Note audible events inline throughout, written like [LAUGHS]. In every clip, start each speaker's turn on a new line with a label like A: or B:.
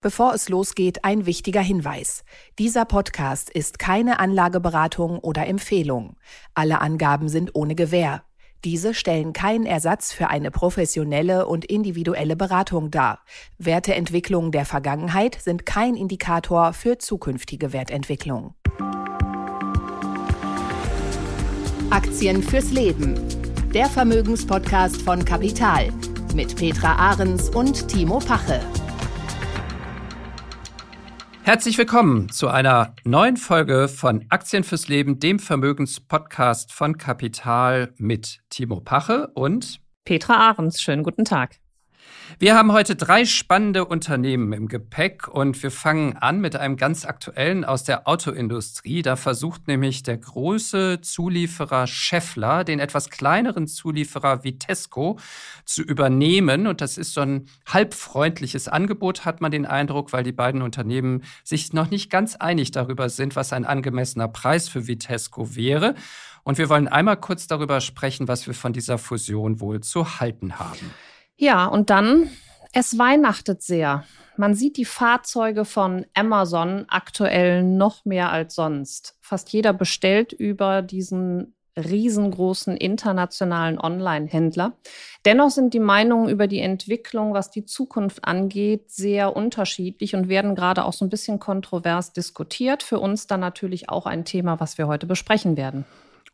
A: Bevor es losgeht, ein wichtiger Hinweis. Dieser Podcast ist keine Anlageberatung oder Empfehlung. Alle Angaben sind ohne Gewähr. Diese stellen keinen Ersatz für eine professionelle und individuelle Beratung dar. Werteentwicklungen der Vergangenheit sind kein Indikator für zukünftige Wertentwicklung. Aktien fürs Leben. Der Vermögenspodcast von Kapital mit Petra Ahrens und Timo Pache.
B: Herzlich willkommen zu einer neuen Folge von Aktien fürs Leben, dem Vermögenspodcast von Kapital mit Timo Pache und
C: Petra Ahrens. Schönen guten Tag.
B: Wir haben heute drei spannende Unternehmen im Gepäck und wir fangen an mit einem ganz aktuellen aus der Autoindustrie. Da versucht nämlich der große Zulieferer Scheffler den etwas kleineren Zulieferer Vitesco zu übernehmen. Und das ist so ein halbfreundliches Angebot, hat man den Eindruck, weil die beiden Unternehmen sich noch nicht ganz einig darüber sind, was ein angemessener Preis für Vitesco wäre. Und wir wollen einmal kurz darüber sprechen, was wir von dieser Fusion wohl zu halten haben.
C: Ja, und dann, es weihnachtet sehr. Man sieht die Fahrzeuge von Amazon aktuell noch mehr als sonst. Fast jeder bestellt über diesen riesengroßen internationalen Online-Händler. Dennoch sind die Meinungen über die Entwicklung, was die Zukunft angeht, sehr unterschiedlich und werden gerade auch so ein bisschen kontrovers diskutiert. Für uns dann natürlich auch ein Thema, was wir heute besprechen werden.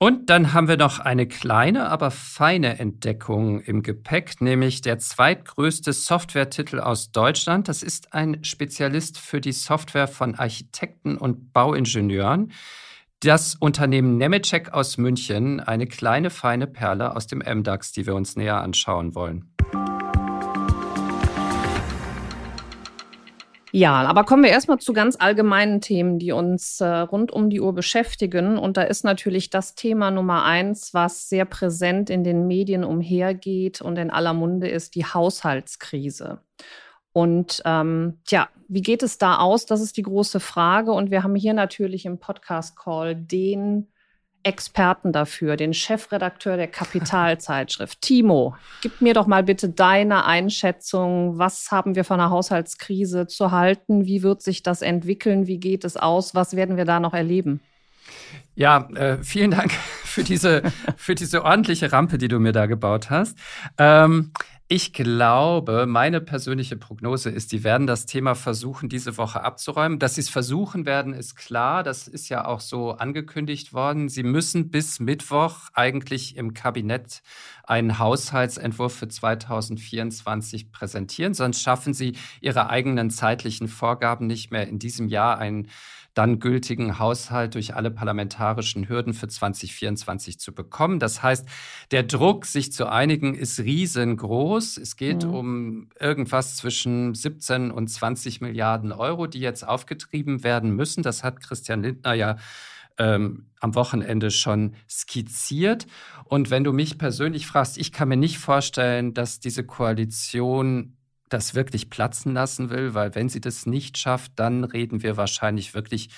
B: Und dann haben wir noch eine kleine, aber feine Entdeckung im Gepäck, nämlich der zweitgrößte Softwaretitel aus Deutschland. Das ist ein Spezialist für die Software von Architekten und Bauingenieuren. Das Unternehmen Nemetschek aus München, eine kleine, feine Perle aus dem MDAX, die wir uns näher anschauen wollen.
C: Ja, aber kommen wir erstmal zu ganz allgemeinen Themen, die uns äh, rund um die Uhr beschäftigen. Und da ist natürlich das Thema Nummer eins, was sehr präsent in den Medien umhergeht und in aller Munde ist, die Haushaltskrise. Und ähm, tja, wie geht es da aus? Das ist die große Frage. Und wir haben hier natürlich im Podcast-Call den Experten dafür, den Chefredakteur der Kapitalzeitschrift. Timo, gib mir doch mal bitte deine Einschätzung. Was haben wir von einer Haushaltskrise zu halten? Wie wird sich das entwickeln? Wie geht es aus? Was werden wir da noch erleben?
B: Ja, äh, vielen Dank [LAUGHS] für diese, für diese ordentliche Rampe, die du mir da gebaut hast. Ähm, ich glaube, meine persönliche Prognose ist, die werden das Thema versuchen, diese Woche abzuräumen. Dass sie es versuchen werden, ist klar. Das ist ja auch so angekündigt worden. Sie müssen bis Mittwoch eigentlich im Kabinett einen Haushaltsentwurf für 2024 präsentieren. Sonst schaffen sie ihre eigenen zeitlichen Vorgaben nicht mehr in diesem Jahr einen dann gültigen Haushalt durch alle parlamentarischen Hürden für 2024 zu bekommen. Das heißt, der Druck, sich zu einigen, ist riesengroß. Es geht mhm. um irgendwas zwischen 17 und 20 Milliarden Euro, die jetzt aufgetrieben werden müssen. Das hat Christian Lindner ja ähm, am Wochenende schon skizziert. Und wenn du mich persönlich fragst, ich kann mir nicht vorstellen, dass diese Koalition das wirklich platzen lassen will, weil wenn sie das nicht schafft, dann reden wir wahrscheinlich wirklich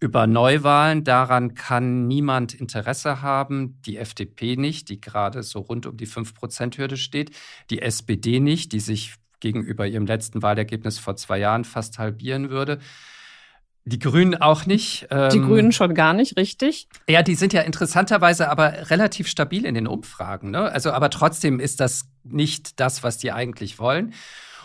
B: über Neuwahlen. Daran kann niemand Interesse haben. Die FDP nicht, die gerade so rund um die 5-Prozent-Hürde steht. Die SPD nicht, die sich gegenüber ihrem letzten Wahlergebnis vor zwei Jahren fast halbieren würde. Die Grünen auch nicht.
C: Die ähm, Grünen schon gar nicht, richtig?
B: Ja, die sind ja interessanterweise aber relativ stabil in den Umfragen. Ne? Also, aber trotzdem ist das nicht das, was die eigentlich wollen.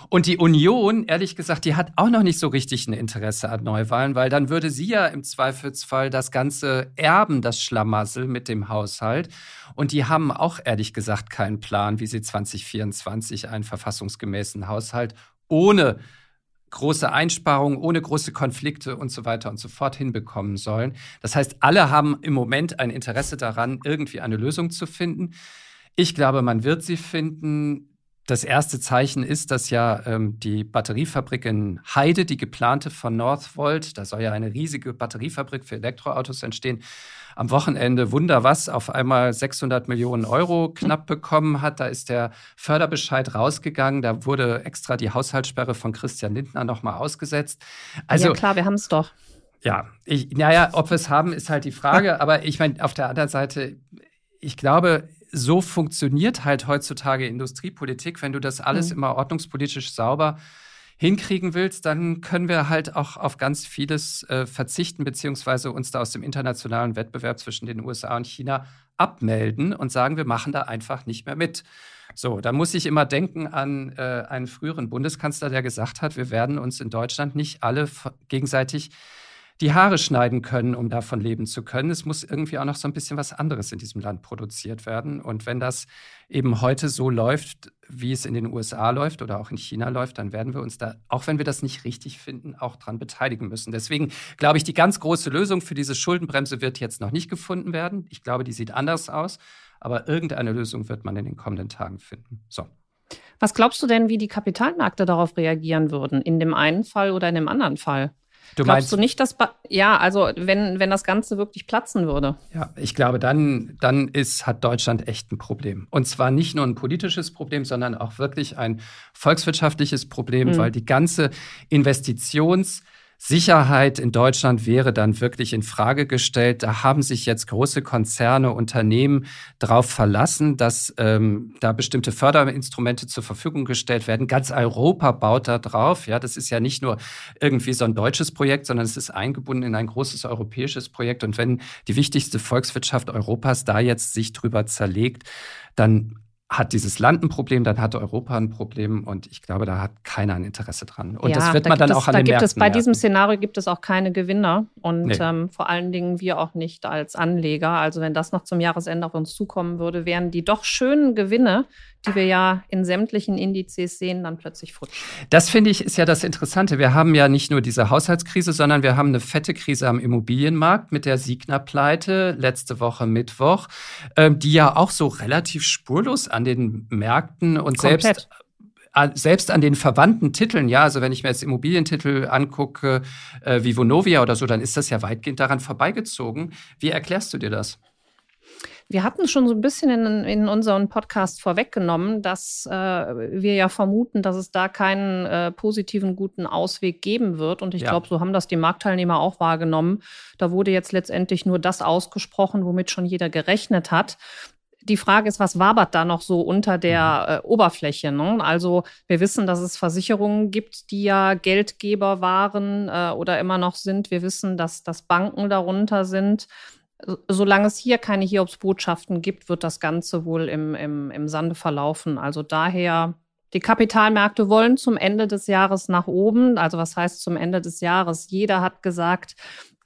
B: Und die Union, ehrlich gesagt, die hat auch noch nicht so richtig ein Interesse an Neuwahlen, weil dann würde sie ja im Zweifelsfall das Ganze erben, das Schlamassel mit dem Haushalt. Und die haben auch ehrlich gesagt keinen Plan, wie sie 2024 einen verfassungsgemäßen Haushalt ohne große Einsparungen, ohne große Konflikte und so weiter und so fort hinbekommen sollen. Das heißt, alle haben im Moment ein Interesse daran, irgendwie eine Lösung zu finden. Ich glaube, man wird sie finden. Das erste Zeichen ist, dass ja ähm, die Batteriefabrik in Heide, die geplante von Northvolt, da soll ja eine riesige Batteriefabrik für Elektroautos entstehen, am Wochenende Wunder was auf einmal 600 Millionen Euro knapp bekommen hat. Da ist der Förderbescheid rausgegangen. Da wurde extra die Haushaltssperre von Christian Lindner nochmal ausgesetzt.
C: Also, ja klar, wir haben es doch.
B: Ja, ich, naja, ob wir es haben, ist halt die Frage. Aber ich meine, auf der anderen Seite, ich glaube, so funktioniert halt heutzutage Industriepolitik, wenn du das alles mhm. immer ordnungspolitisch sauber hinkriegen willst, dann können wir halt auch auf ganz vieles äh, verzichten, beziehungsweise uns da aus dem internationalen Wettbewerb zwischen den USA und China abmelden und sagen, wir machen da einfach nicht mehr mit. So, da muss ich immer denken an äh, einen früheren Bundeskanzler, der gesagt hat, wir werden uns in Deutschland nicht alle gegenseitig die Haare schneiden können, um davon leben zu können. Es muss irgendwie auch noch so ein bisschen was anderes in diesem Land produziert werden. Und wenn das eben heute so läuft, wie es in den USA läuft oder auch in China läuft, dann werden wir uns da, auch wenn wir das nicht richtig finden, auch dran beteiligen müssen. Deswegen glaube ich, die ganz große Lösung für diese Schuldenbremse wird jetzt noch nicht gefunden werden. Ich glaube, die sieht anders aus. Aber irgendeine Lösung wird man in den kommenden Tagen finden. So.
C: Was glaubst du denn, wie die Kapitalmärkte darauf reagieren würden? In dem einen Fall oder in dem anderen Fall? Du Glaubst du nicht, dass ja, also wenn, wenn das Ganze wirklich platzen würde?
B: Ja, ich glaube, dann, dann ist, hat Deutschland echt ein Problem. Und zwar nicht nur ein politisches Problem, sondern auch wirklich ein volkswirtschaftliches Problem, mhm. weil die ganze Investitions- Sicherheit in Deutschland wäre dann wirklich in Frage gestellt. Da haben sich jetzt große Konzerne, Unternehmen darauf verlassen, dass ähm, da bestimmte Förderinstrumente zur Verfügung gestellt werden. Ganz Europa baut da drauf. Ja, das ist ja nicht nur irgendwie so ein deutsches Projekt, sondern es ist eingebunden in ein großes europäisches Projekt. Und wenn die wichtigste Volkswirtschaft Europas da jetzt sich drüber zerlegt, dann hat dieses Land ein Problem, dann hat Europa ein Problem und ich glaube, da hat keiner ein Interesse dran. Und
C: ja,
B: das wird da man dann
C: es,
B: auch an
C: da
B: den
C: gibt
B: Märkten
C: es Bei
B: merken.
C: diesem Szenario gibt es auch keine Gewinner und nee. ähm, vor allen Dingen wir auch nicht als Anleger. Also wenn das noch zum Jahresende auf uns zukommen würde, wären die doch schönen Gewinne, die wir ja in sämtlichen Indizes sehen, dann plötzlich futsch.
B: Das finde ich ist ja das Interessante. Wir haben ja nicht nur diese Haushaltskrise, sondern wir haben eine fette Krise am Immobilienmarkt mit der Signa-Pleite letzte Woche Mittwoch, ähm, die ja auch so relativ spurlos an den Märkten und Komplett. selbst selbst an den verwandten Titeln, ja, also wenn ich mir jetzt Immobilientitel angucke, äh, wie Vonovia oder so, dann ist das ja weitgehend daran vorbeigezogen. Wie erklärst du dir das?
C: Wir hatten schon so ein bisschen in, in unseren Podcast vorweggenommen, dass äh, wir ja vermuten, dass es da keinen äh, positiven, guten Ausweg geben wird. Und ich ja. glaube, so haben das die Marktteilnehmer auch wahrgenommen. Da wurde jetzt letztendlich nur das ausgesprochen, womit schon jeder gerechnet hat die Frage ist, was wabert da noch so unter der mhm. äh, Oberfläche? Ne? Also wir wissen, dass es Versicherungen gibt, die ja Geldgeber waren äh, oder immer noch sind. Wir wissen, dass, dass Banken darunter sind solange es hier keine Hiobsbotschaften gibt, wird das Ganze wohl im, im, im Sande verlaufen. Also daher, die Kapitalmärkte wollen zum Ende des Jahres nach oben. Also was heißt zum Ende des Jahres? Jeder hat gesagt,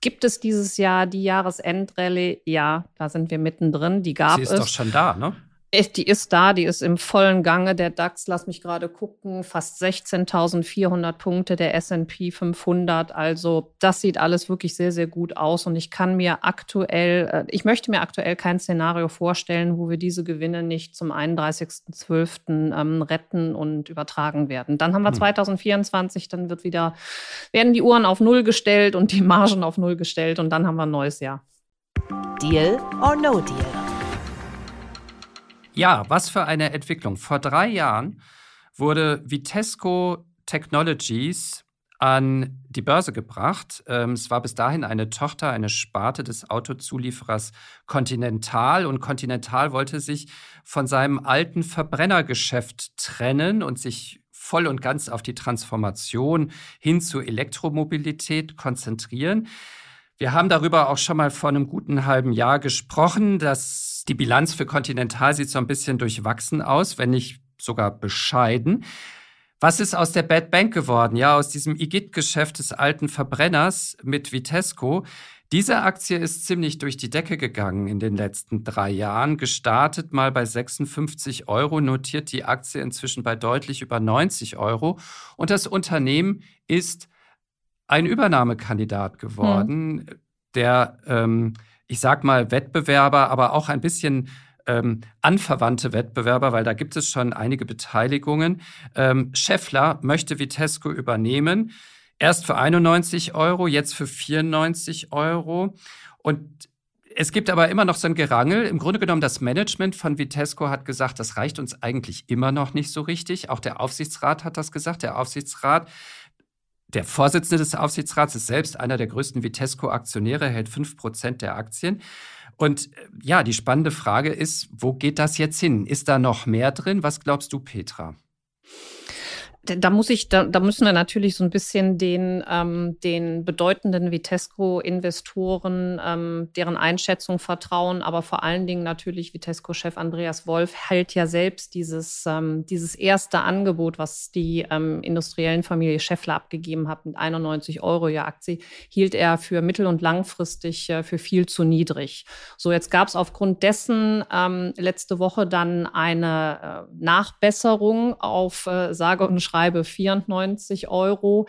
C: gibt es dieses Jahr die Jahresendrallye? Ja, da sind wir mittendrin. Die gab es.
B: Sie ist es. doch schon da, ne?
C: Die ist da, die ist im vollen Gange. Der DAX, lass mich gerade gucken, fast 16.400 Punkte, der S&P 500. Also das sieht alles wirklich sehr, sehr gut aus. Und ich kann mir aktuell, äh, ich möchte mir aktuell kein Szenario vorstellen, wo wir diese Gewinne nicht zum 31.12. Ähm, retten und übertragen werden. Dann haben wir 2024, hm. dann wird wieder, werden die Uhren auf Null gestellt und die Margen auf Null gestellt und dann haben wir ein neues Jahr.
A: Deal or no deal?
B: Ja, was für eine Entwicklung. Vor drei Jahren wurde Vitesco Technologies an die Börse gebracht. Ähm, es war bis dahin eine Tochter, eine Sparte des Autozulieferers Continental und Continental wollte sich von seinem alten Verbrennergeschäft trennen und sich voll und ganz auf die Transformation hin zur Elektromobilität konzentrieren. Wir haben darüber auch schon mal vor einem guten halben Jahr gesprochen, dass die Bilanz für Continental sieht so ein bisschen durchwachsen aus, wenn nicht sogar bescheiden. Was ist aus der Bad Bank geworden? Ja, aus diesem IGIT-Geschäft des alten Verbrenners mit Vitesco. Diese Aktie ist ziemlich durch die Decke gegangen in den letzten drei Jahren. Gestartet mal bei 56 Euro, notiert die Aktie inzwischen bei deutlich über 90 Euro. Und das Unternehmen ist ein Übernahmekandidat geworden, hm. der, ähm, ich sag mal, Wettbewerber, aber auch ein bisschen ähm, anverwandte Wettbewerber, weil da gibt es schon einige Beteiligungen. Ähm, Scheffler möchte Vitesco übernehmen. Erst für 91 Euro, jetzt für 94 Euro. Und es gibt aber immer noch so ein Gerangel. Im Grunde genommen, das Management von Vitesco hat gesagt, das reicht uns eigentlich immer noch nicht so richtig. Auch der Aufsichtsrat hat das gesagt. Der Aufsichtsrat der Vorsitzende des Aufsichtsrats ist selbst einer der größten Vitesco-Aktionäre, hält fünf Prozent der Aktien. Und äh, ja, die spannende Frage ist, wo geht das jetzt hin? Ist da noch mehr drin? Was glaubst du, Petra?
C: Da muss ich, da, da müssen wir natürlich so ein bisschen den, ähm, den bedeutenden Vitesco-Investoren, ähm, deren Einschätzung vertrauen, aber vor allen Dingen natürlich Vitesco-Chef Andreas Wolf hält ja selbst dieses, ähm, dieses erste Angebot, was die ähm, industriellen Familie Scheffler abgegeben hat mit 91 Euro je Aktie, hielt er für mittel- und langfristig äh, für viel zu niedrig. So, jetzt gab es aufgrund dessen ähm, letzte Woche dann eine äh, Nachbesserung auf äh, sage und schreibe 94 Euro.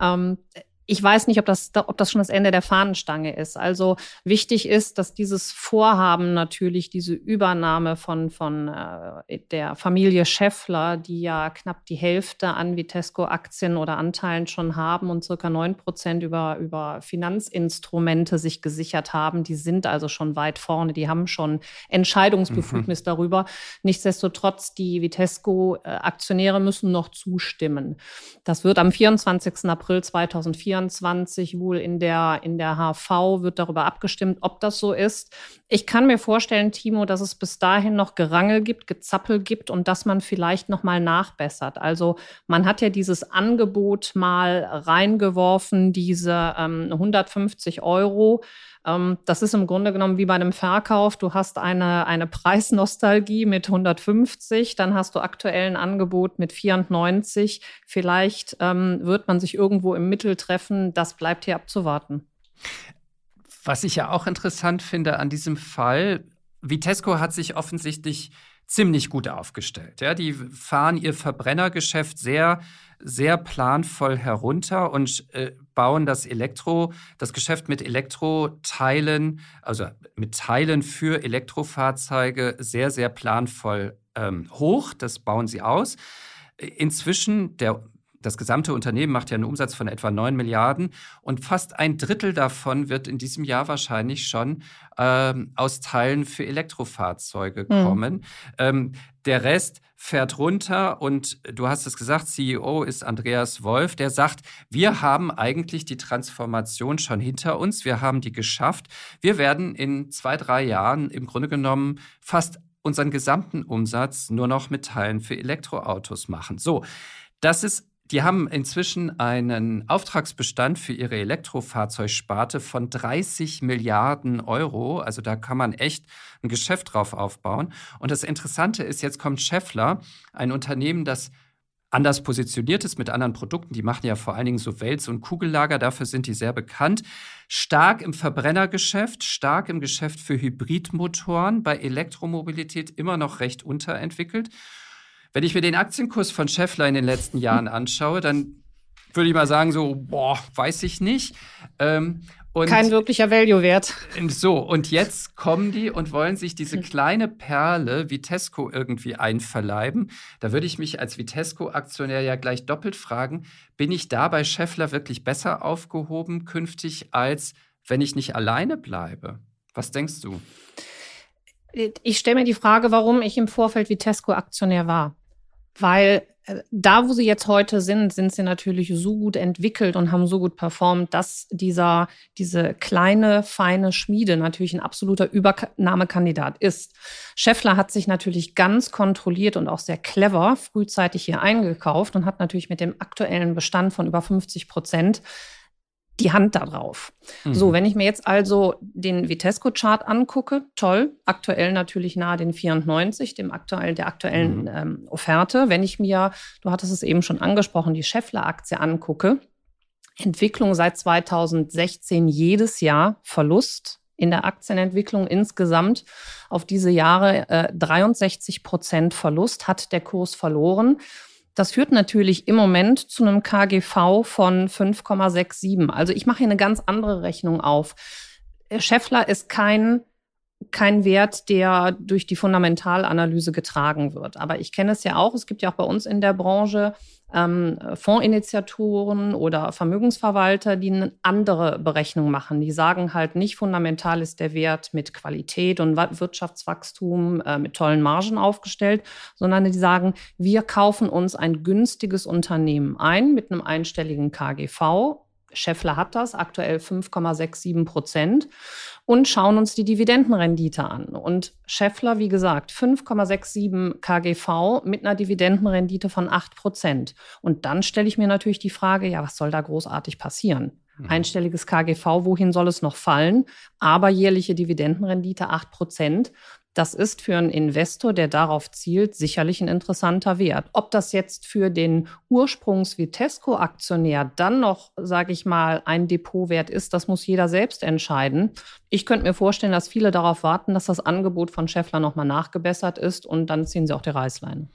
C: Ähm, ich weiß nicht, ob das, ob das schon das Ende der Fahnenstange ist. Also wichtig ist, dass dieses Vorhaben natürlich, diese Übernahme von, von äh, der Familie Scheffler, die ja knapp die Hälfte an Vitesco-Aktien oder Anteilen schon haben und circa neun Prozent über, über Finanzinstrumente sich gesichert haben, die sind also schon weit vorne, die haben schon Entscheidungsbefugnis mhm. darüber. Nichtsdestotrotz, die Vitesco-Aktionäre müssen noch zustimmen. Das wird am 24. April 2024 2024 wohl in der, in der HV wird darüber abgestimmt, ob das so ist. Ich kann mir vorstellen, Timo, dass es bis dahin noch Gerangel gibt, Gezappel gibt und dass man vielleicht noch mal nachbessert. Also man hat ja dieses Angebot mal reingeworfen, diese ähm, 150 Euro. Ähm, das ist im Grunde genommen wie bei einem Verkauf. Du hast eine, eine Preisnostalgie mit 150, dann hast du aktuell ein Angebot mit 94. Vielleicht ähm, wird man sich irgendwo im Mittel treffen. Das bleibt hier abzuwarten.
B: Was ich ja auch interessant finde an diesem Fall, Vitesco hat sich offensichtlich ziemlich gut aufgestellt. Ja, die fahren ihr Verbrennergeschäft sehr, sehr planvoll herunter und äh, bauen das Elektro, das Geschäft mit Elektroteilen, also mit Teilen für Elektrofahrzeuge sehr, sehr planvoll ähm, hoch. Das bauen sie aus. Inzwischen, der das gesamte Unternehmen macht ja einen Umsatz von etwa 9 Milliarden und fast ein Drittel davon wird in diesem Jahr wahrscheinlich schon ähm, aus Teilen für Elektrofahrzeuge mhm. kommen. Ähm, der Rest fährt runter und du hast es gesagt, CEO ist Andreas Wolf, der sagt, wir haben eigentlich die Transformation schon hinter uns, wir haben die geschafft. Wir werden in zwei, drei Jahren im Grunde genommen fast unseren gesamten Umsatz nur noch mit Teilen für Elektroautos machen. So, das ist die haben inzwischen einen Auftragsbestand für ihre Elektrofahrzeugsparte von 30 Milliarden Euro. Also da kann man echt ein Geschäft drauf aufbauen. Und das Interessante ist, jetzt kommt Scheffler, ein Unternehmen, das anders positioniert ist mit anderen Produkten. Die machen ja vor allen Dingen so Wälz- und Kugellager, dafür sind die sehr bekannt. Stark im Verbrennergeschäft, stark im Geschäft für Hybridmotoren, bei Elektromobilität immer noch recht unterentwickelt. Wenn ich mir den Aktienkurs von Scheffler in den letzten Jahren anschaue, dann würde ich mal sagen, so, boah, weiß ich nicht.
C: Ähm, und Kein wirklicher Value-Wert.
B: So, und jetzt kommen die und wollen sich diese kleine Perle Vitesco irgendwie einverleiben. Da würde ich mich als Vitesco-Aktionär ja gleich doppelt fragen, bin ich da bei Scheffler wirklich besser aufgehoben künftig, als wenn ich nicht alleine bleibe? Was denkst du?
C: Ich stelle mir die Frage, warum ich im Vorfeld Vitesco-Aktionär war weil äh, da, wo sie jetzt heute sind, sind sie natürlich so gut entwickelt und haben so gut performt, dass dieser, diese kleine, feine Schmiede natürlich ein absoluter Übernahmekandidat ist. Scheffler hat sich natürlich ganz kontrolliert und auch sehr clever frühzeitig hier eingekauft und hat natürlich mit dem aktuellen Bestand von über 50 Prozent die Hand darauf. Mhm. So, wenn ich mir jetzt also den Vitesco-Chart angucke, toll, aktuell natürlich nahe den 94, dem aktuellen, der aktuellen mhm. ähm, Offerte. Wenn ich mir, du hattest es eben schon angesprochen, die Scheffler-Aktie angucke, Entwicklung seit 2016 jedes Jahr Verlust in der Aktienentwicklung insgesamt auf diese Jahre äh, 63 Prozent Verlust hat der Kurs verloren. Das führt natürlich im Moment zu einem KGV von 5,67. Also ich mache hier eine ganz andere Rechnung auf. Scheffler ist kein kein Wert, der durch die Fundamentalanalyse getragen wird. Aber ich kenne es ja auch, es gibt ja auch bei uns in der Branche ähm, Fondsinitiatoren oder Vermögensverwalter, die eine andere Berechnung machen. Die sagen halt nicht, fundamental ist der Wert mit Qualität und Wirtschaftswachstum, äh, mit tollen Margen aufgestellt, sondern die sagen, wir kaufen uns ein günstiges Unternehmen ein mit einem einstelligen KGV Scheffler hat das, aktuell 5,67 Prozent und schauen uns die Dividendenrendite an. Und Scheffler, wie gesagt, 5,67 KGV mit einer Dividendenrendite von 8 Prozent. Und dann stelle ich mir natürlich die Frage, ja, was soll da großartig passieren? Mhm. Einstelliges KGV, wohin soll es noch fallen? Aber jährliche Dividendenrendite 8 Prozent. Das ist für einen Investor, der darauf zielt, sicherlich ein interessanter Wert. Ob das jetzt für den Ursprungs-Vitesco-Aktionär dann noch, sage ich mal, ein Depotwert ist, das muss jeder selbst entscheiden. Ich könnte mir vorstellen, dass viele darauf warten, dass das Angebot von Scheffler nochmal nachgebessert ist und dann ziehen sie auch die Reißleine.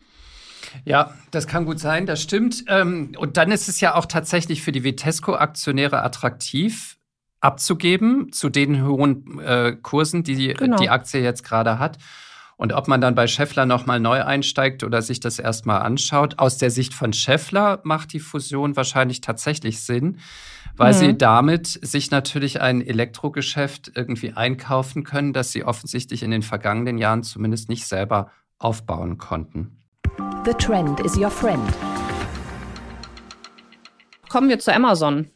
B: Ja, das kann gut sein, das stimmt. Ähm, und dann ist es ja auch tatsächlich für die Vitesco-Aktionäre attraktiv, abzugeben zu den hohen äh, Kursen, die genau. die Aktie jetzt gerade hat. Und ob man dann bei Scheffler nochmal neu einsteigt oder sich das erstmal anschaut, aus der Sicht von Scheffler macht die Fusion wahrscheinlich tatsächlich Sinn, weil mhm. sie damit sich natürlich ein Elektrogeschäft irgendwie einkaufen können, das sie offensichtlich in den vergangenen Jahren zumindest nicht selber aufbauen konnten.
A: The Trend is your friend.
C: Kommen wir zu Amazon.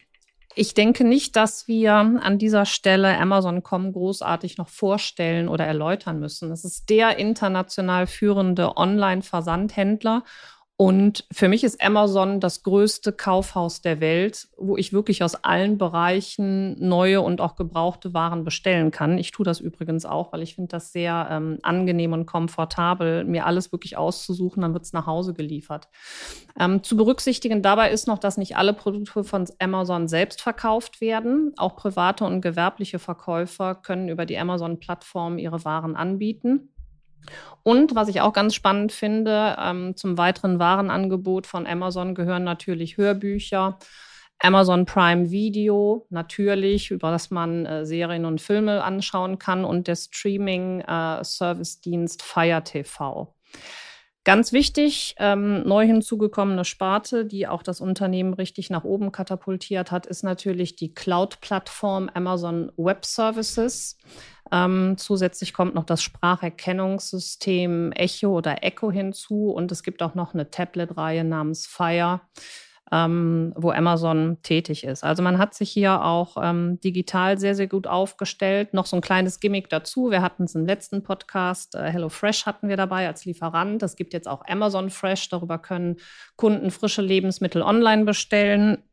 C: Ich denke nicht, dass wir an dieser Stelle Amazon.com großartig noch vorstellen oder erläutern müssen. Es ist der international führende Online-Versandhändler und für mich ist Amazon das größte Kaufhaus der Welt, wo ich wirklich aus allen Bereichen neue und auch gebrauchte Waren bestellen kann. Ich tue das übrigens auch, weil ich finde das sehr ähm, angenehm und komfortabel, mir alles wirklich auszusuchen, dann wird es nach Hause geliefert. Ähm, zu berücksichtigen dabei ist noch, dass nicht alle Produkte von Amazon selbst verkauft werden. Auch private und gewerbliche Verkäufer können über die Amazon-Plattform ihre Waren anbieten. Und was ich auch ganz spannend finde, ähm, zum weiteren Warenangebot von Amazon gehören natürlich Hörbücher. Amazon Prime Video, natürlich, über das man äh, Serien und Filme anschauen kann und der Streaming-Service-Dienst äh, Fire TV. Ganz wichtig, ähm, neu hinzugekommene Sparte, die auch das Unternehmen richtig nach oben katapultiert hat, ist natürlich die Cloud-Plattform Amazon Web Services. Ähm, zusätzlich kommt noch das Spracherkennungssystem Echo oder Echo hinzu und es gibt auch noch eine Tablet-Reihe namens Fire. Ähm, wo Amazon tätig ist. Also man hat sich hier auch ähm, digital sehr, sehr gut aufgestellt. Noch so ein kleines Gimmick dazu. Wir hatten es im letzten Podcast, äh, HelloFresh hatten wir dabei als Lieferant. Es gibt jetzt auch Amazon Fresh. Darüber können Kunden frische Lebensmittel online bestellen.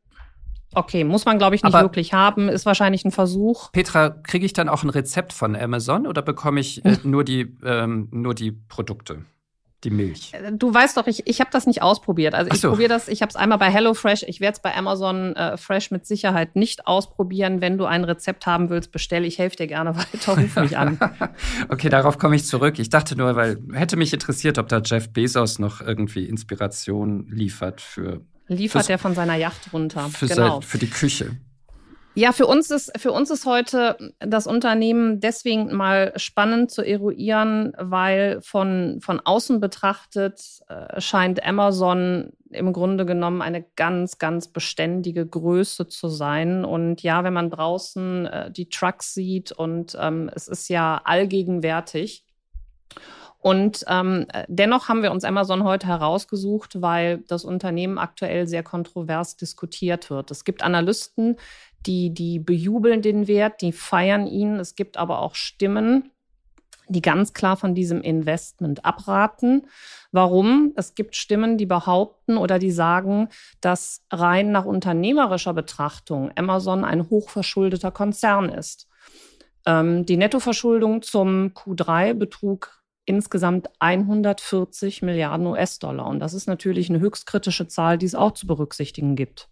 C: Okay, muss man, glaube ich, nicht Aber wirklich haben. Ist wahrscheinlich ein Versuch.
B: Petra, kriege ich dann auch ein Rezept von Amazon oder bekomme ich äh, [LAUGHS] nur, die, ähm, nur die Produkte? Die Milch.
C: Äh, du weißt doch, ich, ich habe das nicht ausprobiert. Also ich so. probiere das, ich habe es einmal bei HelloFresh, ich werde es bei Amazon äh, Fresh mit Sicherheit nicht ausprobieren. Wenn du ein Rezept haben willst, bestelle ich, helfe dir gerne [LAUGHS] weiter, ruf mich an. [LAUGHS]
B: okay, darauf komme ich zurück. Ich dachte nur, weil hätte mich interessiert, ob da Jeff Bezos noch irgendwie Inspiration liefert für
C: Liefert er von seiner Yacht runter.
B: Für, genau. Sein, für die Küche.
C: Ja, für uns ist für uns ist heute das Unternehmen deswegen mal spannend zu eruieren, weil von von außen betrachtet äh, scheint Amazon im Grunde genommen eine ganz ganz beständige Größe zu sein und ja, wenn man draußen äh, die Trucks sieht und ähm, es ist ja allgegenwärtig und ähm, dennoch haben wir uns Amazon heute herausgesucht, weil das Unternehmen aktuell sehr kontrovers diskutiert wird. Es gibt Analysten, die, die bejubeln den Wert, die feiern ihn. Es gibt aber auch Stimmen, die ganz klar von diesem Investment abraten. Warum? Es gibt Stimmen, die behaupten oder die sagen, dass rein nach unternehmerischer Betrachtung Amazon ein hochverschuldeter Konzern ist. Ähm, die Nettoverschuldung zum Q3 betrug insgesamt 140 Milliarden US-Dollar. Und das ist natürlich eine höchst kritische Zahl, die es auch zu berücksichtigen gibt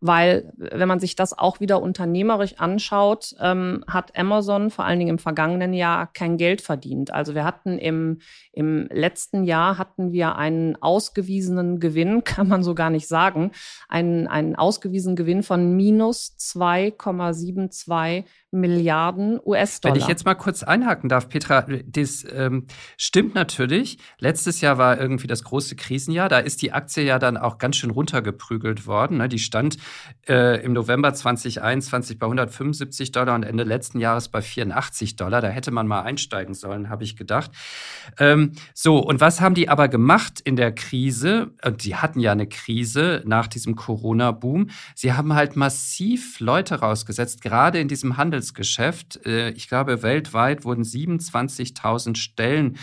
C: weil wenn man sich das auch wieder unternehmerisch anschaut, ähm, hat Amazon vor allen Dingen im vergangenen Jahr kein Geld verdient. Also wir hatten im, im letzten Jahr hatten wir einen ausgewiesenen Gewinn, [LAUGHS] kann man so gar nicht sagen, einen, einen ausgewiesenen Gewinn von minus 2,72 Milliarden US-Dollar.
B: Wenn ich jetzt mal kurz einhaken darf, Petra, das ähm, stimmt natürlich. Letztes Jahr war irgendwie das große Krisenjahr. Da ist die Aktie ja dann auch ganz schön runtergeprügelt worden. Ne? Die stand äh, im November 2021 bei 175 Dollar und Ende letzten Jahres bei 84 Dollar. Da hätte man mal einsteigen sollen, habe ich gedacht. Ähm, so, und was haben die aber gemacht in der Krise? Und die hatten ja eine Krise nach diesem Corona-Boom. Sie haben halt massiv Leute rausgesetzt, gerade in diesem Handelsgeschäft. Äh, ich glaube, weltweit wurden 27.000 Stellen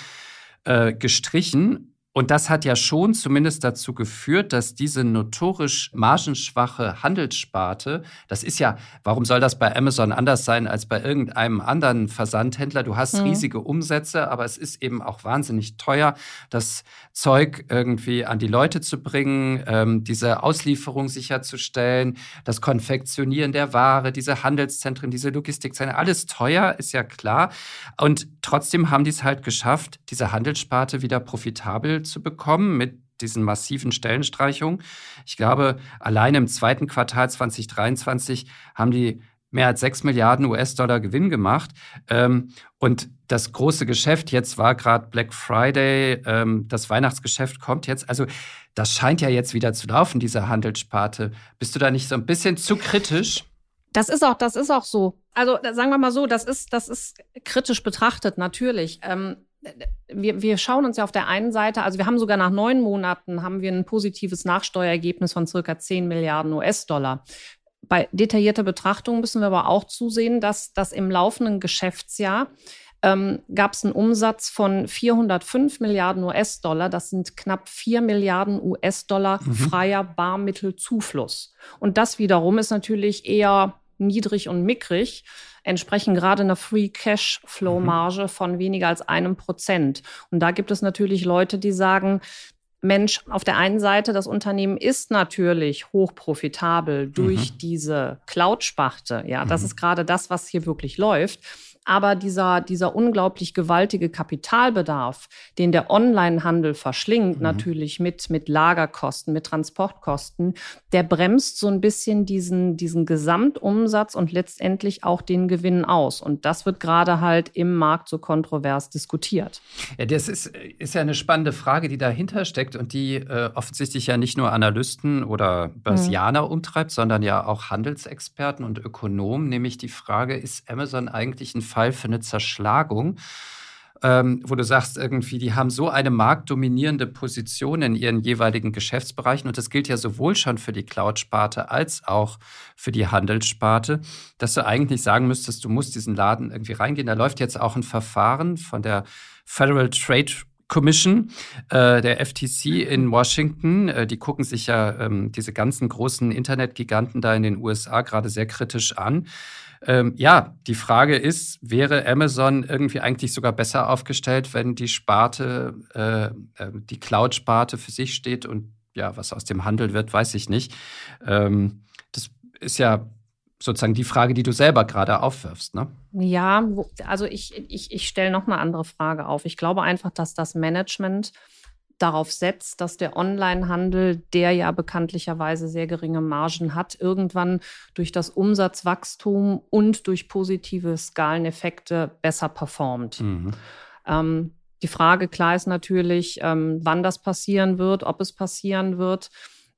B: äh, gestrichen. Und das hat ja schon zumindest dazu geführt, dass diese notorisch margenschwache Handelssparte, das ist ja, warum soll das bei Amazon anders sein als bei irgendeinem anderen Versandhändler? Du hast mhm. riesige Umsätze, aber es ist eben auch wahnsinnig teuer, das Zeug irgendwie an die Leute zu bringen, ähm, diese Auslieferung sicherzustellen, das Konfektionieren der Ware, diese Handelszentren, diese Logistikzentren, alles teuer, ist ja klar. Und trotzdem haben die es halt geschafft, diese Handelssparte wieder profitabel zu bekommen mit diesen massiven Stellenstreichungen. Ich glaube, allein im zweiten Quartal 2023 haben die mehr als 6 Milliarden US-Dollar Gewinn gemacht. Ähm, und das große Geschäft, jetzt war gerade Black Friday, ähm, das Weihnachtsgeschäft kommt jetzt. Also das scheint ja jetzt wieder zu laufen, diese Handelssparte. Bist du da nicht so ein bisschen zu kritisch?
C: Das ist auch, das ist auch so. Also sagen wir mal so, das ist, das ist kritisch betrachtet natürlich. Ähm, wir, wir schauen uns ja auf der einen Seite, also wir haben sogar nach neun Monaten haben wir ein positives Nachsteuerergebnis von circa 10 Milliarden US-Dollar. Bei detaillierter Betrachtung müssen wir aber auch zusehen, dass das im laufenden Geschäftsjahr ähm, gab es einen Umsatz von 405 Milliarden US-Dollar. Das sind knapp 4 Milliarden US-Dollar mhm. freier Barmittelzufluss. Und das wiederum ist natürlich eher niedrig und mickrig entsprechen gerade einer Free Cash Flow mhm. Marge von weniger als einem Prozent. Und da gibt es natürlich Leute, die sagen, Mensch, auf der einen Seite, das Unternehmen ist natürlich hochprofitabel durch mhm. diese Cloud-Sparte. Ja, das mhm. ist gerade das, was hier wirklich läuft. Aber dieser, dieser unglaublich gewaltige Kapitalbedarf, den der Onlinehandel verschlingt, mhm. natürlich mit, mit Lagerkosten, mit Transportkosten, der bremst so ein bisschen diesen, diesen Gesamtumsatz und letztendlich auch den Gewinn aus. Und das wird gerade halt im Markt so kontrovers diskutiert.
B: Ja, das ist, ist ja eine spannende Frage, die dahinter steckt und die äh, offensichtlich ja nicht nur Analysten oder Börsianer mhm. umtreibt, sondern ja auch Handelsexperten und Ökonomen, nämlich die Frage, ist Amazon eigentlich ein Fall für eine Zerschlagung, ähm, wo du sagst, irgendwie, die haben so eine marktdominierende Position in ihren jeweiligen Geschäftsbereichen und das gilt ja sowohl schon für die Cloud-Sparte als auch für die Handelssparte, dass du eigentlich sagen müsstest, du musst diesen Laden irgendwie reingehen. Da läuft jetzt auch ein Verfahren von der Federal Trade Commission, äh, der FTC in Washington. Äh, die gucken sich ja ähm, diese ganzen großen Internetgiganten da in den USA gerade sehr kritisch an. Ähm, ja, die Frage ist, wäre Amazon irgendwie eigentlich sogar besser aufgestellt, wenn die Sparte, äh, äh, die Cloud-Sparte für sich steht und ja, was aus dem Handel wird, weiß ich nicht. Ähm, das ist ja sozusagen die Frage, die du selber gerade aufwirfst, ne?
C: Ja, also ich, ich, ich stelle noch eine andere Frage auf. Ich glaube einfach, dass das Management darauf setzt, dass der Onlinehandel, der ja bekanntlicherweise sehr geringe Margen hat, irgendwann durch das Umsatzwachstum und durch positive Skaleneffekte besser performt. Mhm. Ähm, die Frage klar ist natürlich, ähm, wann das passieren wird, ob es passieren wird.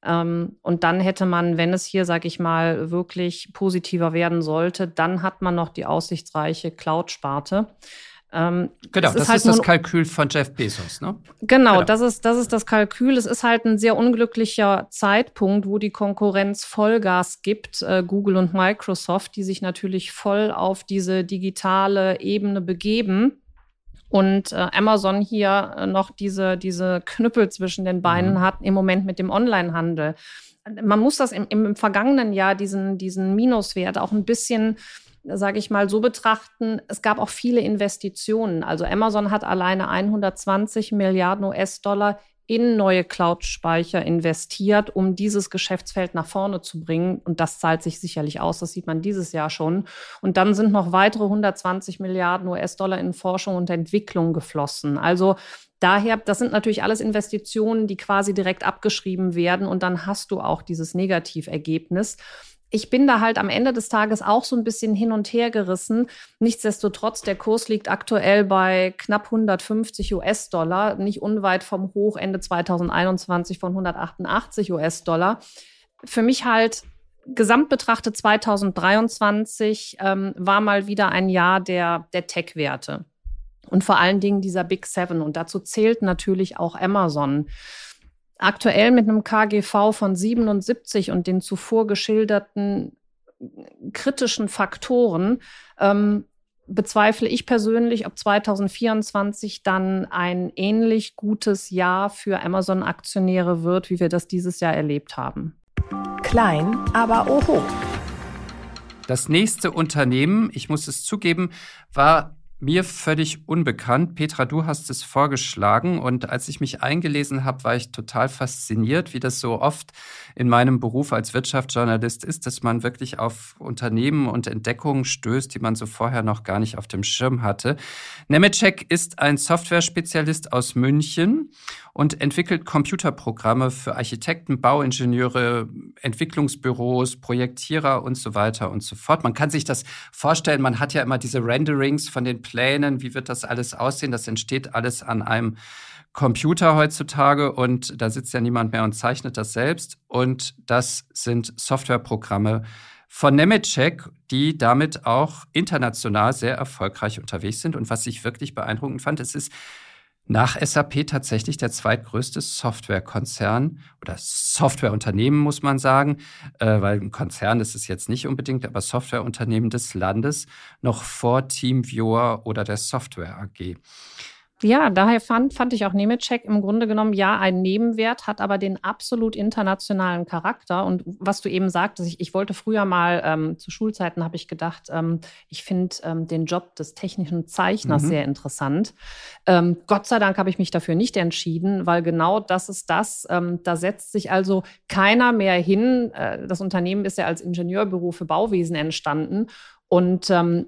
C: Ähm, und dann hätte man, wenn es hier, sage ich mal, wirklich positiver werden sollte, dann hat man noch die aussichtsreiche Cloud-Sparte.
B: Ähm, genau, das ist, halt ist das Kalkül von Jeff Bezos, ne?
C: Genau, genau, Das, ist, das ist das Kalkül. Es ist halt ein sehr unglücklicher Zeitpunkt, wo die Konkurrenz Vollgas gibt, äh, Google und Microsoft, die sich natürlich voll auf diese digitale Ebene begeben. Und äh, Amazon hier äh, noch diese, diese Knüppel zwischen den Beinen mhm. hat im Moment mit dem Onlinehandel. Man muss das im, im vergangenen Jahr, diesen, diesen Minuswert auch ein bisschen sage ich mal, so betrachten, es gab auch viele Investitionen. Also Amazon hat alleine 120 Milliarden US-Dollar in neue Cloud-Speicher investiert, um dieses Geschäftsfeld nach vorne zu bringen. Und das zahlt sich sicherlich aus. Das sieht man dieses Jahr schon. Und dann sind noch weitere 120 Milliarden US-Dollar in Forschung und Entwicklung geflossen. Also daher, das sind natürlich alles Investitionen, die quasi direkt abgeschrieben werden. Und dann hast du auch dieses Negativergebnis ich bin da halt am Ende des Tages auch so ein bisschen hin und her gerissen. Nichtsdestotrotz, der Kurs liegt aktuell bei knapp 150 US-Dollar, nicht unweit vom Hoch Ende 2021 von 188 US-Dollar. Für mich halt gesamt betrachtet 2023 ähm, war mal wieder ein Jahr der, der Tech-Werte und vor allen Dingen dieser Big Seven. Und dazu zählt natürlich auch Amazon. Aktuell mit einem KGV von 77 und den zuvor geschilderten kritischen Faktoren ähm, bezweifle ich persönlich, ob 2024 dann ein ähnlich gutes Jahr für Amazon-Aktionäre wird, wie wir das dieses Jahr erlebt haben.
A: Klein, aber oho.
B: Das nächste Unternehmen, ich muss es zugeben, war mir völlig unbekannt. Petra, du hast es vorgeschlagen und als ich mich eingelesen habe, war ich total fasziniert, wie das so oft in meinem Beruf als Wirtschaftsjournalist ist, dass man wirklich auf Unternehmen und Entdeckungen stößt, die man so vorher noch gar nicht auf dem Schirm hatte. Nemetschek ist ein Software-Spezialist aus München und entwickelt Computerprogramme für Architekten, Bauingenieure, Entwicklungsbüros, Projektierer und so weiter und so fort. Man kann sich das vorstellen, man hat ja immer diese Renderings von den Plänen, wie wird das alles aussehen? Das entsteht alles an einem Computer heutzutage und da sitzt ja niemand mehr und zeichnet das selbst. Und das sind Softwareprogramme von Nemetschek, die damit auch international sehr erfolgreich unterwegs sind. Und was ich wirklich beeindruckend fand, es ist nach SAP tatsächlich der zweitgrößte Softwarekonzern oder Softwareunternehmen, muss man sagen, äh, weil ein Konzern ist es jetzt nicht unbedingt, aber Softwareunternehmen des Landes noch vor TeamViewer oder der Software AG.
C: Ja, daher fand, fand ich auch Nemetschek im Grunde genommen ja einen Nebenwert, hat aber den absolut internationalen Charakter. Und was du eben sagtest, ich, ich wollte früher mal, ähm, zu Schulzeiten habe ich gedacht, ähm, ich finde ähm, den Job des technischen Zeichners mhm. sehr interessant. Ähm, Gott sei Dank habe ich mich dafür nicht entschieden, weil genau das ist das. Ähm, da setzt sich also keiner mehr hin. Äh, das Unternehmen ist ja als Ingenieurbüro für Bauwesen entstanden. Und ähm,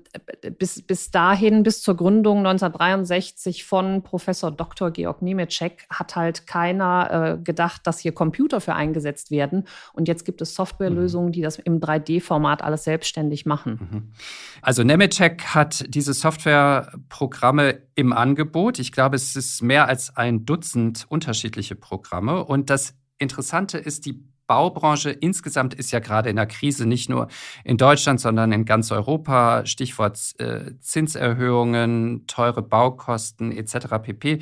C: bis, bis dahin, bis zur Gründung 1963 von Professor Dr. Georg Nemetschek, hat halt keiner äh, gedacht, dass hier Computer für eingesetzt werden. Und jetzt gibt es Softwarelösungen, die das im 3D-Format alles selbstständig machen.
B: Mhm. Also Nemetschek hat diese Softwareprogramme im Angebot. Ich glaube, es ist mehr als ein Dutzend unterschiedliche Programme. Und das Interessante ist, die Baubranche insgesamt ist ja gerade in der Krise, nicht nur in Deutschland, sondern in ganz Europa. Stichwort äh, Zinserhöhungen, teure Baukosten etc. pp.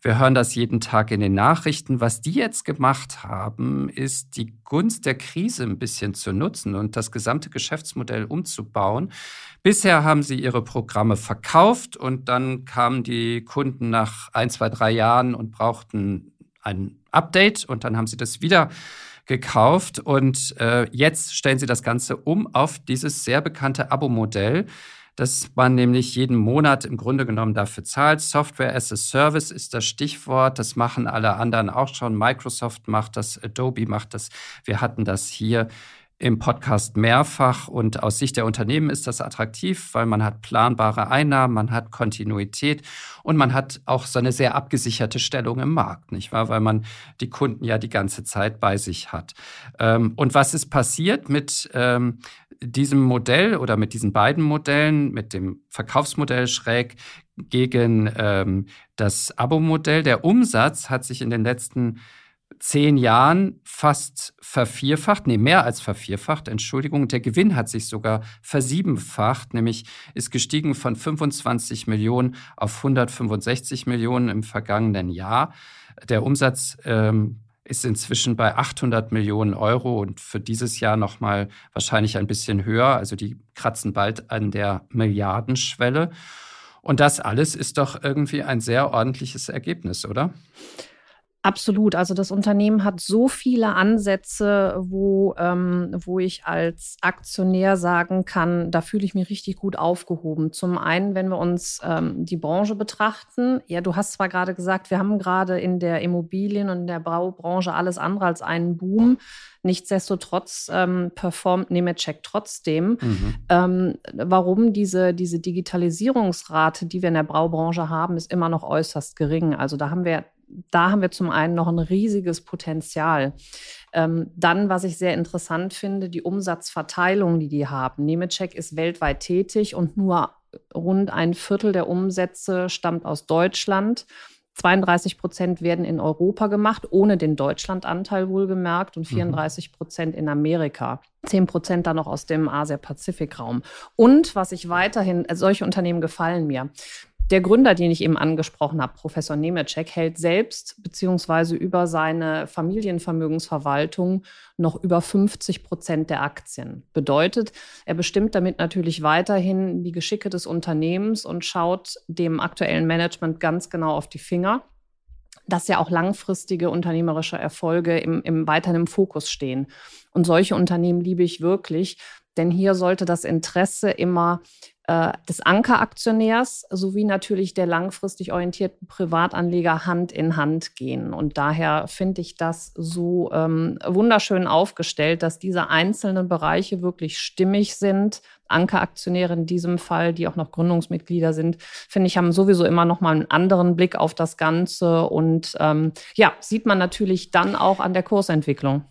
B: Wir hören das jeden Tag in den Nachrichten. Was die jetzt gemacht haben, ist die Gunst der Krise ein bisschen zu nutzen und das gesamte Geschäftsmodell umzubauen. Bisher haben sie ihre Programme verkauft und dann kamen die Kunden nach ein, zwei, drei Jahren und brauchten ein Update und dann haben sie das wieder gekauft und äh, jetzt stellen sie das Ganze um auf dieses sehr bekannte Abo-Modell, dass man nämlich jeden Monat im Grunde genommen dafür zahlt. Software as a Service ist das Stichwort. Das machen alle anderen auch schon. Microsoft macht das, Adobe macht das. Wir hatten das hier im Podcast mehrfach und aus Sicht der Unternehmen ist das attraktiv, weil man hat planbare Einnahmen, man hat Kontinuität und man hat auch so eine sehr abgesicherte Stellung im Markt, nicht wahr? Weil man die Kunden ja die ganze Zeit bei sich hat. Ähm, und was ist passiert mit ähm, diesem Modell oder mit diesen beiden Modellen, mit dem Verkaufsmodell schräg gegen ähm, das Abo-Modell? Der Umsatz hat sich in den letzten zehn Jahren fast vervierfacht, nee, mehr als vervierfacht, Entschuldigung. Der Gewinn hat sich sogar versiebenfacht, nämlich ist gestiegen von 25 Millionen auf 165 Millionen im vergangenen Jahr. Der Umsatz ähm, ist inzwischen bei 800 Millionen Euro und für dieses Jahr nochmal wahrscheinlich ein bisschen höher. Also die kratzen bald an der Milliardenschwelle. Und das alles ist doch irgendwie ein sehr ordentliches Ergebnis, oder?
C: Absolut. Also das Unternehmen hat so viele Ansätze, wo, ähm, wo ich als Aktionär sagen kann, da fühle ich mich richtig gut aufgehoben. Zum einen, wenn wir uns ähm, die Branche betrachten. Ja, du hast zwar gerade gesagt, wir haben gerade in der Immobilien- und in der Baubranche alles andere als einen Boom. Nichtsdestotrotz ähm, performt Nemetschek trotzdem. Mhm. Ähm, warum diese, diese Digitalisierungsrate, die wir in der Baubranche haben, ist immer noch äußerst gering. Also da haben wir da haben wir zum einen noch ein riesiges Potenzial. Ähm, dann, was ich sehr interessant finde, die Umsatzverteilung, die die haben. Nemetschek ist weltweit tätig und nur rund ein Viertel der Umsätze stammt aus Deutschland. 32 Prozent werden in Europa gemacht, ohne den Deutschlandanteil wohlgemerkt und 34 mhm. Prozent in Amerika. 10 Prozent dann noch aus dem Asia-Pazifik-Raum. Und was ich weiterhin, solche Unternehmen gefallen mir. Der Gründer, den ich eben angesprochen habe, Professor Nemecek, hält selbst beziehungsweise über seine Familienvermögensverwaltung noch über 50 Prozent der Aktien. Bedeutet, er bestimmt damit natürlich weiterhin die Geschicke des Unternehmens und schaut dem aktuellen Management ganz genau auf die Finger dass ja auch langfristige unternehmerische Erfolge im, im weiterhin im Fokus stehen. Und solche Unternehmen liebe ich wirklich, denn hier sollte das Interesse immer äh, des Ankeraktionärs sowie natürlich der langfristig orientierten Privatanleger Hand in Hand gehen. Und daher finde ich das so ähm, wunderschön aufgestellt, dass diese einzelnen Bereiche wirklich stimmig sind. Ankeraktionäre in diesem Fall, die auch noch Gründungsmitglieder sind, finde ich, haben sowieso immer noch mal einen anderen Blick auf das Ganze. Und ähm, ja, sieht man natürlich dann auch an der Kursentwicklung.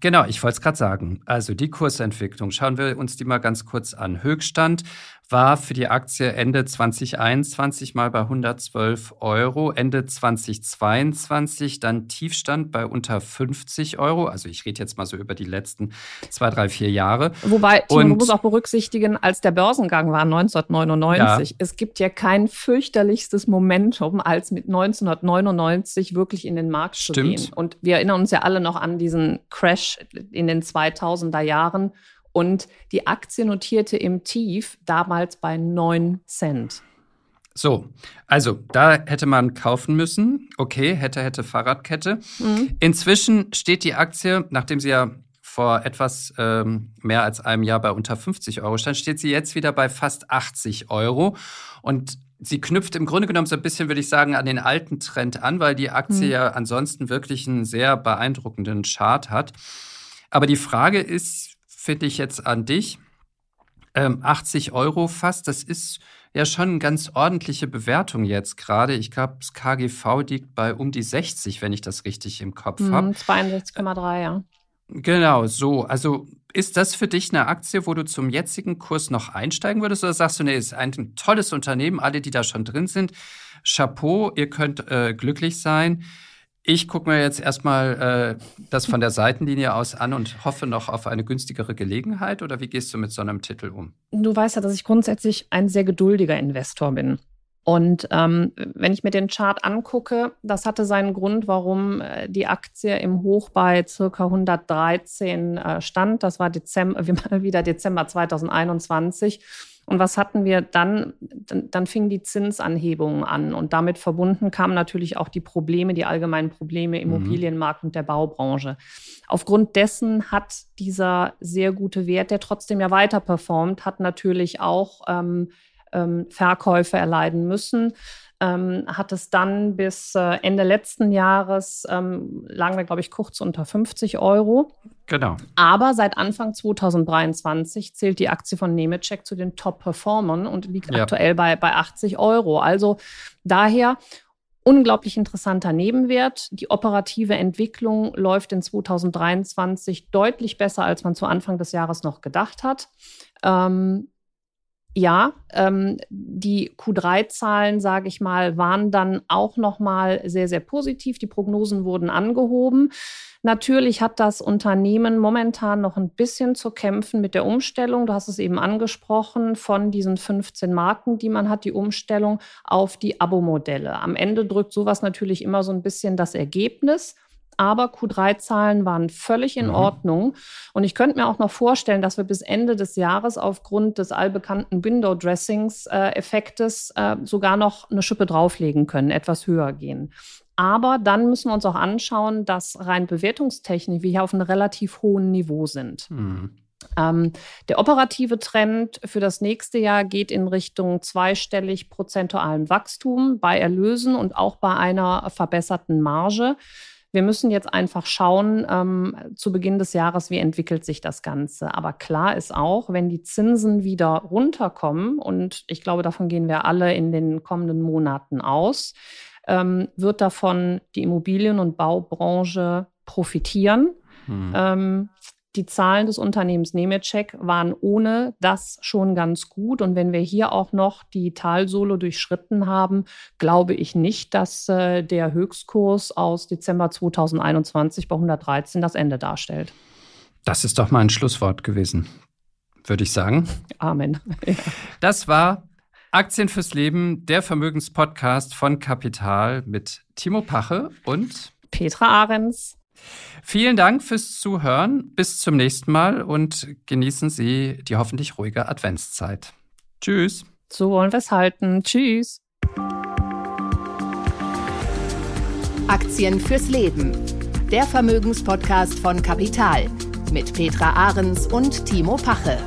B: Genau, ich wollte es gerade sagen. Also die Kursentwicklung, schauen wir uns die mal ganz kurz an. Höchststand war für die Aktie Ende 2021 mal bei 112 Euro, Ende 2022 dann Tiefstand bei unter 50 Euro. Also ich rede jetzt mal so über die letzten zwei, drei, vier Jahre.
C: Wobei, Timo, Und, du musst auch berücksichtigen, als der Börsengang war 1999, ja. es gibt ja kein fürchterlichstes Momentum, als mit 1999 wirklich in den Markt Stimmt. zu gehen. Und wir erinnern uns ja alle noch an diesen Crash in den 2000er Jahren und die Aktie notierte im Tief damals bei 9 Cent.
B: So, also da hätte man kaufen müssen. Okay, hätte, hätte Fahrradkette. Mhm. Inzwischen steht die Aktie, nachdem sie ja vor etwas ähm, mehr als einem Jahr bei unter 50 Euro stand, steht sie jetzt wieder bei fast 80 Euro. Und sie knüpft im Grunde genommen so ein bisschen, würde ich sagen, an den alten Trend an, weil die Aktie mhm. ja ansonsten wirklich einen sehr beeindruckenden Chart hat. Aber die Frage ist, finde ich jetzt an dich. Ähm, 80 Euro fast, das ist ja schon eine ganz ordentliche Bewertung jetzt gerade. Ich glaube, das KGV liegt bei um die 60, wenn ich das richtig im Kopf mhm, habe.
C: 62,3, ja.
B: Genau, so. Also ist das für dich eine Aktie, wo du zum jetzigen Kurs noch einsteigen würdest? Oder sagst du, nee, ist ein tolles Unternehmen, alle, die da schon drin sind. Chapeau, ihr könnt äh, glücklich sein. Ich gucke mir jetzt erstmal äh, das von der Seitenlinie aus an und hoffe noch auf eine günstigere Gelegenheit. Oder wie gehst du mit so einem Titel um?
C: Du weißt ja, dass ich grundsätzlich ein sehr geduldiger Investor bin. Und ähm, wenn ich mir den Chart angucke, das hatte seinen Grund, warum äh, die Aktie im Hoch bei circa 113 äh, stand. Das war Dezember, [LAUGHS] wieder Dezember 2021. Und was hatten wir dann? Dann, dann fingen die Zinsanhebungen an und damit verbunden kamen natürlich auch die Probleme, die allgemeinen Probleme im mhm. Immobilienmarkt und der Baubranche. Aufgrund dessen hat dieser sehr gute Wert, der trotzdem ja weiter performt, hat natürlich auch ähm, ähm, Verkäufe erleiden müssen ähm, hat es dann bis äh, Ende letzten Jahres, ähm, lagen wir, glaube ich, kurz unter 50 Euro.
B: Genau.
C: Aber seit Anfang 2023 zählt die Aktie von Nemetschek zu den Top-Performern und liegt ja. aktuell bei, bei 80 Euro. Also daher unglaublich interessanter Nebenwert. Die operative Entwicklung läuft in 2023 deutlich besser, als man zu Anfang des Jahres noch gedacht hat. Ähm, ja, ähm, die Q3-Zahlen, sage ich mal, waren dann auch noch mal sehr, sehr positiv. Die Prognosen wurden angehoben. Natürlich hat das Unternehmen momentan noch ein bisschen zu kämpfen mit der Umstellung. Du hast es eben angesprochen, von diesen 15 Marken, die man hat, die Umstellung auf die Abo-Modelle. Am Ende drückt sowas natürlich immer so ein bisschen das Ergebnis aber Q3-Zahlen waren völlig in mhm. Ordnung. Und ich könnte mir auch noch vorstellen, dass wir bis Ende des Jahres aufgrund des allbekannten Window-Dressings-Effektes äh, äh, sogar noch eine Schippe drauflegen können, etwas höher gehen. Aber dann müssen wir uns auch anschauen, dass rein bewertungstechnisch wir hier auf einem relativ hohen Niveau sind. Mhm. Ähm, der operative Trend für das nächste Jahr geht in Richtung zweistellig prozentualem Wachstum bei Erlösen und auch bei einer verbesserten Marge. Wir müssen jetzt einfach schauen, ähm, zu Beginn des Jahres, wie entwickelt sich das Ganze. Aber klar ist auch, wenn die Zinsen wieder runterkommen, und ich glaube, davon gehen wir alle in den kommenden Monaten aus, ähm, wird davon die Immobilien- und Baubranche profitieren. Hm. Ähm, Die Zahlen des Unternehmens Nemetschek waren ohne das schon ganz gut. Und wenn wir hier auch noch die Talsohle durchschritten haben, glaube ich nicht, dass äh, der Höchstkurs aus Dezember 2021 bei 113 das Ende darstellt.
B: Das ist doch mal ein Schlusswort gewesen, würde ich sagen.
C: Amen. [LAUGHS]
B: Das war Aktien fürs Leben, der Vermögenspodcast von Kapital mit Timo Pache und
C: Petra Ahrens.
B: Vielen Dank fürs Zuhören. Bis zum nächsten Mal und genießen Sie die hoffentlich ruhige Adventszeit. Tschüss.
C: So wollen wir es halten. Tschüss.
A: Aktien fürs Leben. Der Vermögenspodcast von Kapital mit Petra Ahrens und Timo Pache.